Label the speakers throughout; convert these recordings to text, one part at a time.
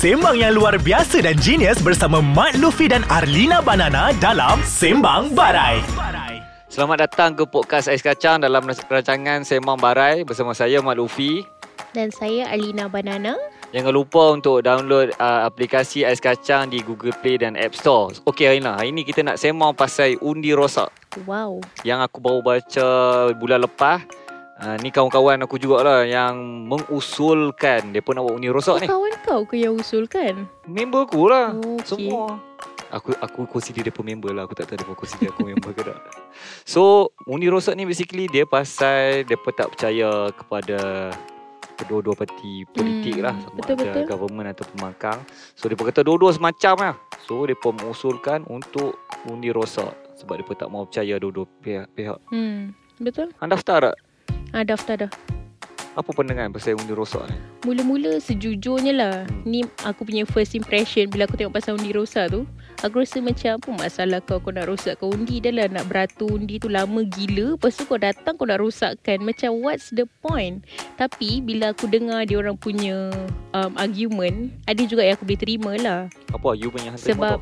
Speaker 1: sembang yang luar biasa dan genius bersama Mat Luffy dan Arlina Banana dalam Sembang Barai.
Speaker 2: Selamat datang ke podcast Ais Kacang dalam rancangan Sembang Barai bersama saya Mat Luffy.
Speaker 3: Dan saya Alina Banana.
Speaker 2: Jangan lupa untuk download uh, aplikasi Ais Kacang di Google Play dan App Store. Okey Alina, hari ni kita nak sembang pasal undi rosak.
Speaker 3: Wow.
Speaker 2: Yang aku baru baca bulan lepas. Uh, ni kawan-kawan aku jugalah yang mengusulkan dia pun nak buat undi rosak ni.
Speaker 3: Kawan kau ke yang usulkan?
Speaker 2: Member aku lah.
Speaker 3: Oh, okey.
Speaker 2: Semua. Aku aku consider dia pun member lah. Aku tak tahu dia pun consider aku member ke tak. So, undi rosak ni basically dia pasal dia pun tak percaya kepada kedua-dua parti politik
Speaker 3: Hmm,
Speaker 2: lah. Sama
Speaker 3: betul,
Speaker 2: ada
Speaker 3: betul.
Speaker 2: government atau pembangkang. So, dia pun kata dua-dua semacam lah. So, dia pun mengusulkan untuk undi rosak. Sebab dia pun tak mau percaya dua-dua pihak.
Speaker 3: Hmm. Betul?
Speaker 2: Anda daftar tak?
Speaker 3: Ah, daftar dah.
Speaker 2: Apa pandangan pasal undi rosak ni?
Speaker 3: Mula-mula sejujurnya lah.
Speaker 2: Hmm.
Speaker 3: Ni aku punya first impression bila aku tengok pasal undi rosak tu. Aku rasa macam apa masalah kau kau nak rosakkan undi dah lah nak beratur undi tu lama gila. Lepas tu kau datang kau nak rosakkan. Macam what's the point? Tapi bila aku dengar dia orang punya um, argument, ada juga yang aku boleh terima lah.
Speaker 2: Apa you punya hantar
Speaker 3: Sebab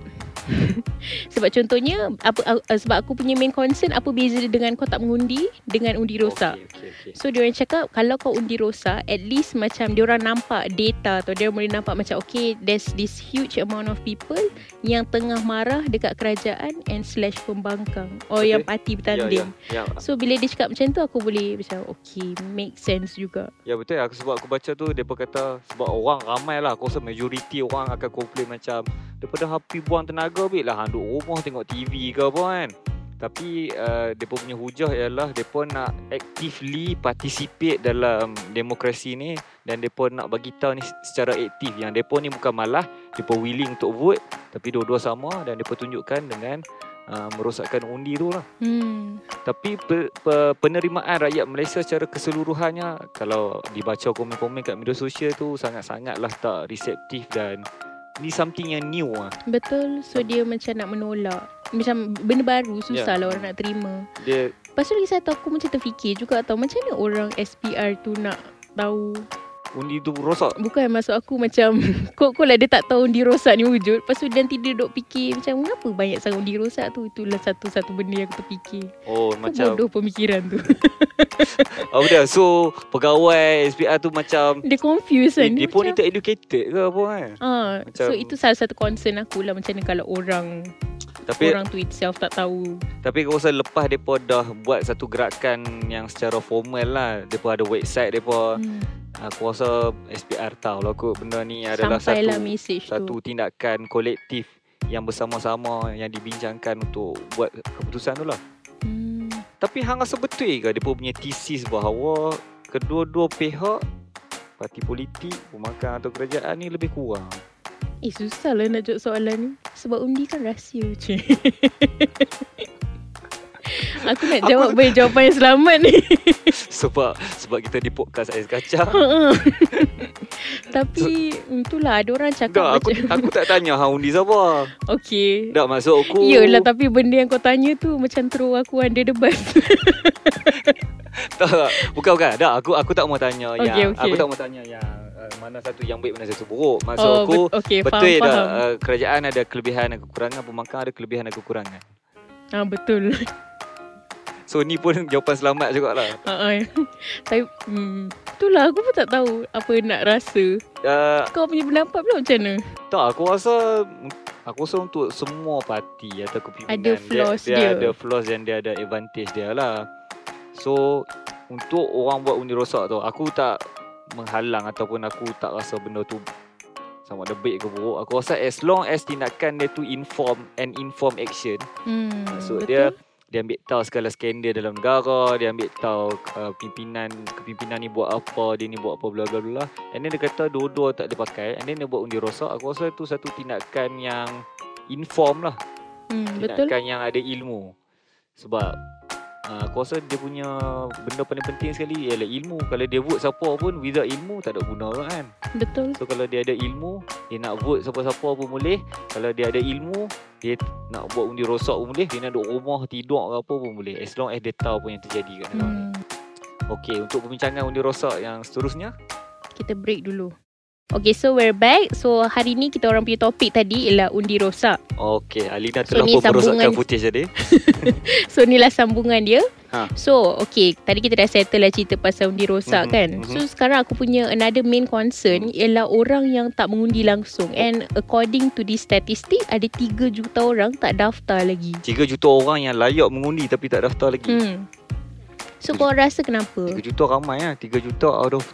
Speaker 3: sebab contohnya apa uh, sebab aku punya main concern apa beza dengan kau tak mengundi dengan undi rosak.
Speaker 2: Okay, okay, okay.
Speaker 3: So dia orang cakap kalau kau undi rosak at least macam dia orang nampak data tu dia boleh nampak macam okay there's this huge amount of people yang tengah marah dekat kerajaan and slash pembangkang or
Speaker 2: Okay.
Speaker 3: yang parti bertanding.
Speaker 2: Ya, ya, ya.
Speaker 3: So bila dia cakap macam tu aku boleh macam okay make sense juga.
Speaker 2: Ya betul aku sebab aku baca tu depa kata sebab orang ramai lah aku rasa majoriti orang akan komplain macam daripada happy buang tenaga ambil lah duduk rumah tengok TV ke apa kan. Tapi uh, depa punya hujah ialah depa nak actively participate dalam demokrasi ni dan depa nak bagi tahu ni secara aktif yang depa ni bukan malah depa willing untuk vote tapi dua-dua sama dan depa tunjukkan dengan uh, merosakkan undi tu lah.
Speaker 3: Hmm.
Speaker 2: Tapi pe, pe, penerimaan rakyat Malaysia secara keseluruhannya kalau dibaca komen-komen kat media sosial tu sangat-sangatlah tak reseptif dan ni something yang new ah.
Speaker 3: Betul. So dia macam nak menolak. Macam benda baru susah
Speaker 2: Ya.
Speaker 3: lah orang nak terima.
Speaker 2: Dia
Speaker 3: Lepas tu lagi satu aku macam terfikir juga tau Macam mana orang SPR tu nak tahu
Speaker 2: undi tu rosak.
Speaker 3: Bukan maksud aku macam Kok-kok lah dia tak tahu undi rosak ni wujud Lepas tu nanti dia duk fikir Macam mengapa banyak sangat undi rosak tu Itulah satu-satu benda yang aku terfikir
Speaker 2: Oh
Speaker 3: Macam
Speaker 2: macam
Speaker 3: bodoh pemikiran tu
Speaker 2: oh dah so pegawai SPR tu macam
Speaker 3: Dia confused kan
Speaker 2: dia, dia pun ni
Speaker 3: macam,
Speaker 2: tak educated ke apa kan.
Speaker 3: ah, So
Speaker 2: macam-
Speaker 3: itu salah satu concern aku lah Macam mana kalau orang
Speaker 2: Tapi
Speaker 3: Orang tu itself tak tahu
Speaker 2: Tapi aku rasa lepas depa dah buat satu gerakan yang secara formal lah, depa ada website depa.
Speaker 3: hmm.
Speaker 2: Aku rasa SPR tahu lah kot benda ni adalah
Speaker 3: Sampailah
Speaker 2: satu satu
Speaker 3: tu
Speaker 2: tindakan kolektif yang bersama-sama yang dibincangkan untuk buat keputusan tu lah.
Speaker 3: hmm.
Speaker 2: Tapi hang rasa betul ke dia punya tesis bahawa kedua-dua pihak parti politik, pembangkang atau kerajaan ni lebih kurang.
Speaker 3: Eh susah lah nak jawab soalan ni Sebab undi kan rahsia je Aku nak
Speaker 2: Aku-
Speaker 3: jawab bagi jawapan yang selamat ni
Speaker 2: sebab sebab kita di podcast Ais Kacang.
Speaker 3: Tapi itulah ada orang
Speaker 2: Tak,
Speaker 3: cakap
Speaker 2: aku,
Speaker 3: macam
Speaker 2: aku tak tanya hang undi siapa.
Speaker 3: Okay
Speaker 2: Tak maksud aku.
Speaker 3: Yelah tapi benda yang kau tanya tu Macam throw aku under the bus
Speaker 2: Tak, bukan bukan. Tak, aku aku tak mau tanya
Speaker 3: Okey,
Speaker 2: yang
Speaker 3: okey.
Speaker 2: aku tak mau tanya yang uh, mana satu yang baik mana satu buruk. Maksud
Speaker 3: Oh
Speaker 2: aku
Speaker 3: bet- okay
Speaker 2: betul
Speaker 3: faham,
Speaker 2: tak
Speaker 3: faham.
Speaker 2: uh, kerajaan ada kelebihan dan kekurangan, pembangkang ada kelebihan dan kekurangan.
Speaker 3: Ah Betul
Speaker 2: So ni pun jawapan selamat jugalah.
Speaker 3: Ha-ha. Tapi hmm, Itulah aku pun tak tahu Apa nak rasa
Speaker 2: Uh,
Speaker 3: Kau punya pendapat pula macam mana
Speaker 2: tak, aku rasa aku rasa untuk semua parti atau kepimpinan
Speaker 3: Ada flaws
Speaker 2: dia, dia.
Speaker 3: dia.
Speaker 2: ada flaws dan dia ada advantage dia lah. So untuk orang buat undi rosak tu, aku tak menghalang ataupun aku tak rasa benda tu sama ada baik ke buruk. Aku rasa as long as tindakan dia tu inform and inform action.
Speaker 3: hmm,
Speaker 2: Maksud
Speaker 3: Betul
Speaker 2: dia dia ambil tahu segala skandal dalam negara, dia ambil tahu uh, pimpinan kepimpinan ni buat apa, dia ni buat apa bla bla bla. And then dia kata dua-dua tak dia pakai and then dia buat undi rosak. Aku rasa tu satu tindakan yang inform lah,
Speaker 3: hmm, Betul
Speaker 2: tindakan yang ada ilmu. Sebab uh, aku rasa dia punya benda paling penting sekali ialah ilmu. Kalau dia vote siapa pun without ilmu tak ada guna kan.
Speaker 3: Betul
Speaker 2: So kalau dia ada ilmu, dia nak vote siapa-siapa pun boleh. Kalau dia ada ilmu, dia nak buat undi rosak pun boleh. Dia nak duduk rumah tidur ke apa pun boleh. As long as dia tahu apa yang terjadi kat ni.
Speaker 3: hmm,
Speaker 2: Okey, untuk perbincangan undi rosak yang seterusnya,
Speaker 3: Kita break dulu Okay, so we're back. So hari ni kita orang punya topik tadi ialah undi rosak.
Speaker 2: Okey, Alina
Speaker 3: So,
Speaker 2: telah
Speaker 3: ni
Speaker 2: pun merosakkan footage tadi.
Speaker 3: So inilah sambungan dia.
Speaker 2: Ha.
Speaker 3: So okay, tadi kita dah settle lah cerita pasal undi rosak
Speaker 2: Mhm,
Speaker 3: kan.
Speaker 2: mhm.
Speaker 3: So sekarang aku punya another main concern ialah orang yang tak mengundi langsung. And according to this statistic, ada 3 juta orang tak daftar lagi.
Speaker 2: 3 juta orang yang layak mengundi tapi tak daftar lagi.
Speaker 3: Hmm. So kau rasa kenapa?
Speaker 2: 3 juta ramai lah. 3 juta out of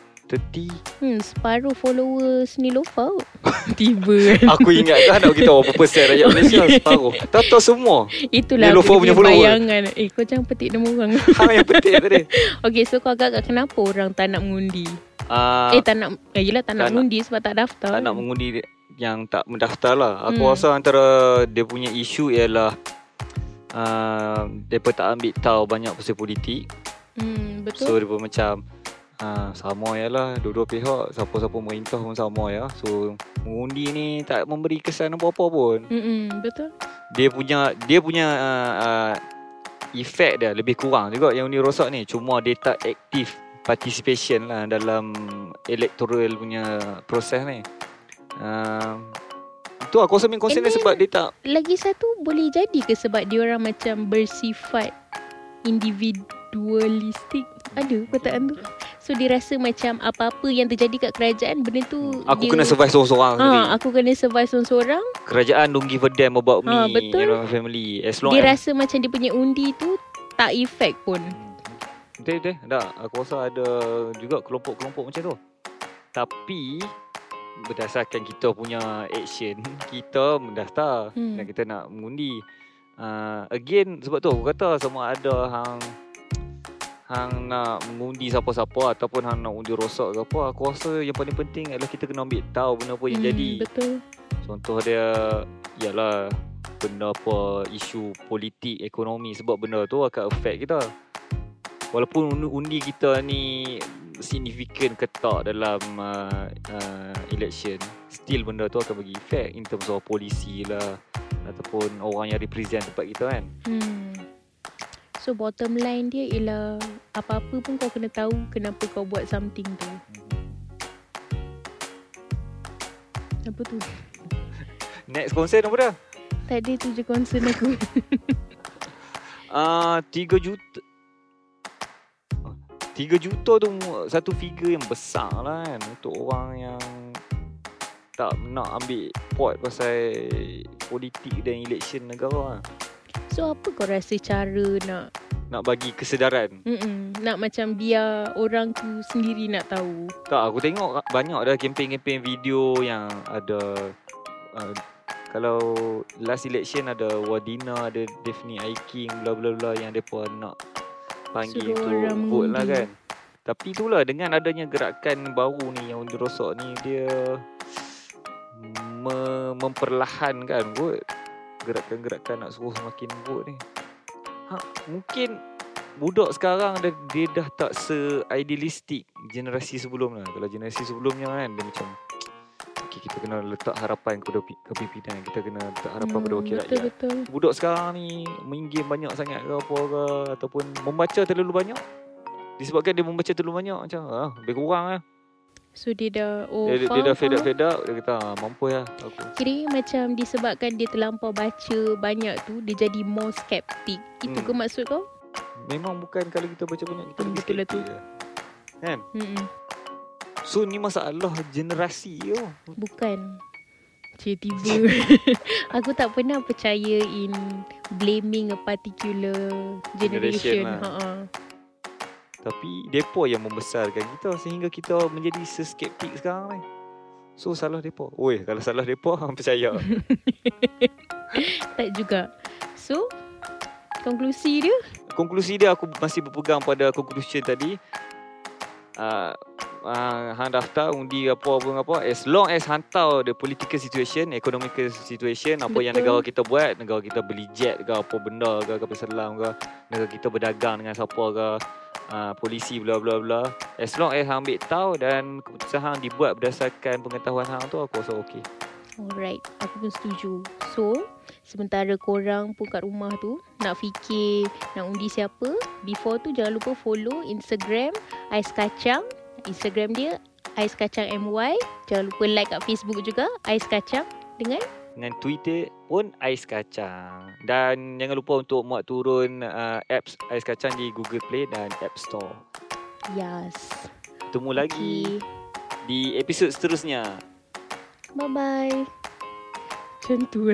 Speaker 2: 30.
Speaker 3: Hmm, separuh followers ni Lofa kot. Tiba.
Speaker 2: Aku ingat kan nak kita berapa persen rakyat Malaysia separuh. Tak tahu semua.
Speaker 3: Itulah
Speaker 2: Nilofa
Speaker 3: aku
Speaker 2: punya follower.
Speaker 3: bayangan. Eh kau jangan petik nama orang.
Speaker 2: Hang yang penting tadi.
Speaker 3: okay, so kau agak-agak kenapa orang tak nak mengundi?
Speaker 2: Uh,
Speaker 3: eh tak nak, eh yelah tak nak
Speaker 2: tak nak-
Speaker 3: mengundi sebab tak daftar.
Speaker 2: tak nak mengundi yang tak mendaftar lah. Aku
Speaker 3: Hmm.
Speaker 2: rasa antara dia punya isu ialah uh, mereka tak ambil tahu banyak pasal politik.
Speaker 3: Hmm, betul.
Speaker 2: So dia pun macam uh, sama je lah dua-dua pihak siapa-siapa merintah pun sama ya. So mengundi ni tak memberi kesan apa-apa pun.
Speaker 3: Mm-mm, betul.
Speaker 2: Dia punya dia punya uh, uh, efek dia lebih kurang juga yang undi rosak ni. Cuma dia tak aktif participation lah dalam electoral punya proses ni. Uh, tu aku rasa main concern
Speaker 3: then-
Speaker 2: sebab dia tak
Speaker 3: Lagi satu boleh jadi ke sebab dia orang macam bersifat individualistik. Ada perkataan tu. So dia rasa macam apa-apa yang terjadi kat kerajaan benda tu
Speaker 2: aku
Speaker 3: dia,
Speaker 2: kena survive seorang-seorang sendiri.
Speaker 3: Ha, aku kena survive seorang-seorang.
Speaker 2: Kerajaan don't give a damn about me
Speaker 3: Ha, betul.
Speaker 2: and my family. As long
Speaker 3: Dia
Speaker 2: as
Speaker 3: rasa macam dia punya undi tu tak efek pun.
Speaker 2: Betul betul. Tak, aku rasa ada juga kelompok-kelompok macam tu. Tapi berdasarkan kita punya action, kita mendaftar
Speaker 3: hmm.
Speaker 2: dan kita nak mengundi. Uh, again sebab tu aku kata sama ada hang hang nak mengundi siapa-siapa ataupun hang nak undi rosak ke apa, aku rasa yang paling penting adalah kita kena ambil tahu benda apa yang
Speaker 3: Hmm,
Speaker 2: jadi.
Speaker 3: Betul.
Speaker 2: Contoh dia ialah benda apa isu politik, ekonomi sebab benda tu akan affect kita. Walaupun undi- kita ni signifikan ke tak dalam uh, uh, election, still benda tu akan bagi effect in terms of polisi lah ataupun orang yang represent tempat kita kan.
Speaker 3: Hmm. So bottom line dia ialah apa-apa pun kau kena tahu kenapa kau buat something tu. Apa tu?
Speaker 2: Next concern apa dah?
Speaker 3: Tak ada tu je concern aku.
Speaker 2: Uh, 3 juta 3 juta tu satu figure yang besar lah kan Untuk orang yang tak nak ambil pot pasal politik dan election negara lah.
Speaker 3: So apa kau rasa cara nak
Speaker 2: Nak bagi kesedaran
Speaker 3: mm nak macam biar orang tu sendiri nak tahu.
Speaker 2: Tak aku tengok banyak dah kempen-kempen video yang ada uh, Kalau last election ada Wadina, ada Daphne Aiking, bla bla bla yang mereka nak panggil
Speaker 3: Suruh orang
Speaker 2: vote lah kan. Tapi itulah dengan adanya gerakan baru ni yang undi rosak ni dia me- memperlahankan vote. Gerakan-gerakan nak suruh semakin vote ni. Ha, mungkin budak sekarang dia, dia dah tak se-idealistik generasi sebelum lah. Kalau generasi sebelumnya kan dia macam okay, kita kena letak harapan kepada pi- kepimpinan. Kita kena letak harapan pada wakil
Speaker 3: Hmm, betul
Speaker 2: rakyat.
Speaker 3: betul.
Speaker 2: Budak sekarang ni main game banyak sangat ke apa ke ataupun membaca terlalu banyak. Disebabkan dia membaca terlalu banyak macam ah lebih kurang lah.
Speaker 3: So dia dah oh
Speaker 2: dia, dia,
Speaker 3: faham,
Speaker 2: dia dah fed up fed up dia kata ah, mampu lah aku.
Speaker 3: Kira macam disebabkan dia terlampau baca banyak tu dia jadi more skeptik. Itu
Speaker 2: Hmm.
Speaker 3: ke maksud kau?
Speaker 2: Memang bukan kalau kita baca banyak kita
Speaker 3: Hmm,
Speaker 2: lebih
Speaker 3: betul lah tu.
Speaker 2: Kan?
Speaker 3: Mm-mm.
Speaker 2: So ni masalah generasi yo.
Speaker 3: Bukan. Cik tiba. aku tak pernah percaya in blaming a particular
Speaker 2: Generation
Speaker 3: generation.
Speaker 2: lah.
Speaker 3: Ha
Speaker 2: Tapi depa yang membesarkan kita sehingga kita menjadi seskeptik sekarang ni. So salah depa. Oi, kalau salah depa hang percaya.
Speaker 3: Tak juga. So, konklusi dia
Speaker 2: Konklusi dia aku masih berpegang pada conclusion tadi. Uh, uh, hang daftar undi apa apa apa as long as hang tahu the political situation economical situation apa yang
Speaker 3: Betul.
Speaker 2: negara kita buat negara kita beli jet ke apa benda ke kapal selam ke negara kita berdagang dengan siapa ke uh, polisi bla bla bla as long as hang ambil tahu dan keputusan hang dibuat berdasarkan pengetahuan hang tu aku rasa okey
Speaker 3: Alright, aku pun setuju. So, sementara korang pun kat rumah tu nak fikir nak undi siapa, before tu jangan lupa follow Instagram Ais Kacang. Instagram dia Ais Kacang MY. Jangan lupa like kat Facebook juga. Ais Kacang dengan
Speaker 2: Dengan Twitter pun Ais Kacang. Dan jangan lupa untuk muat turun uh, apps Ais Kacang di Google Play dan App Store.
Speaker 3: Yas.
Speaker 2: Ketemu lagi
Speaker 3: Okay.
Speaker 2: di episod seterusnya.
Speaker 3: Bye-bye. Macam tu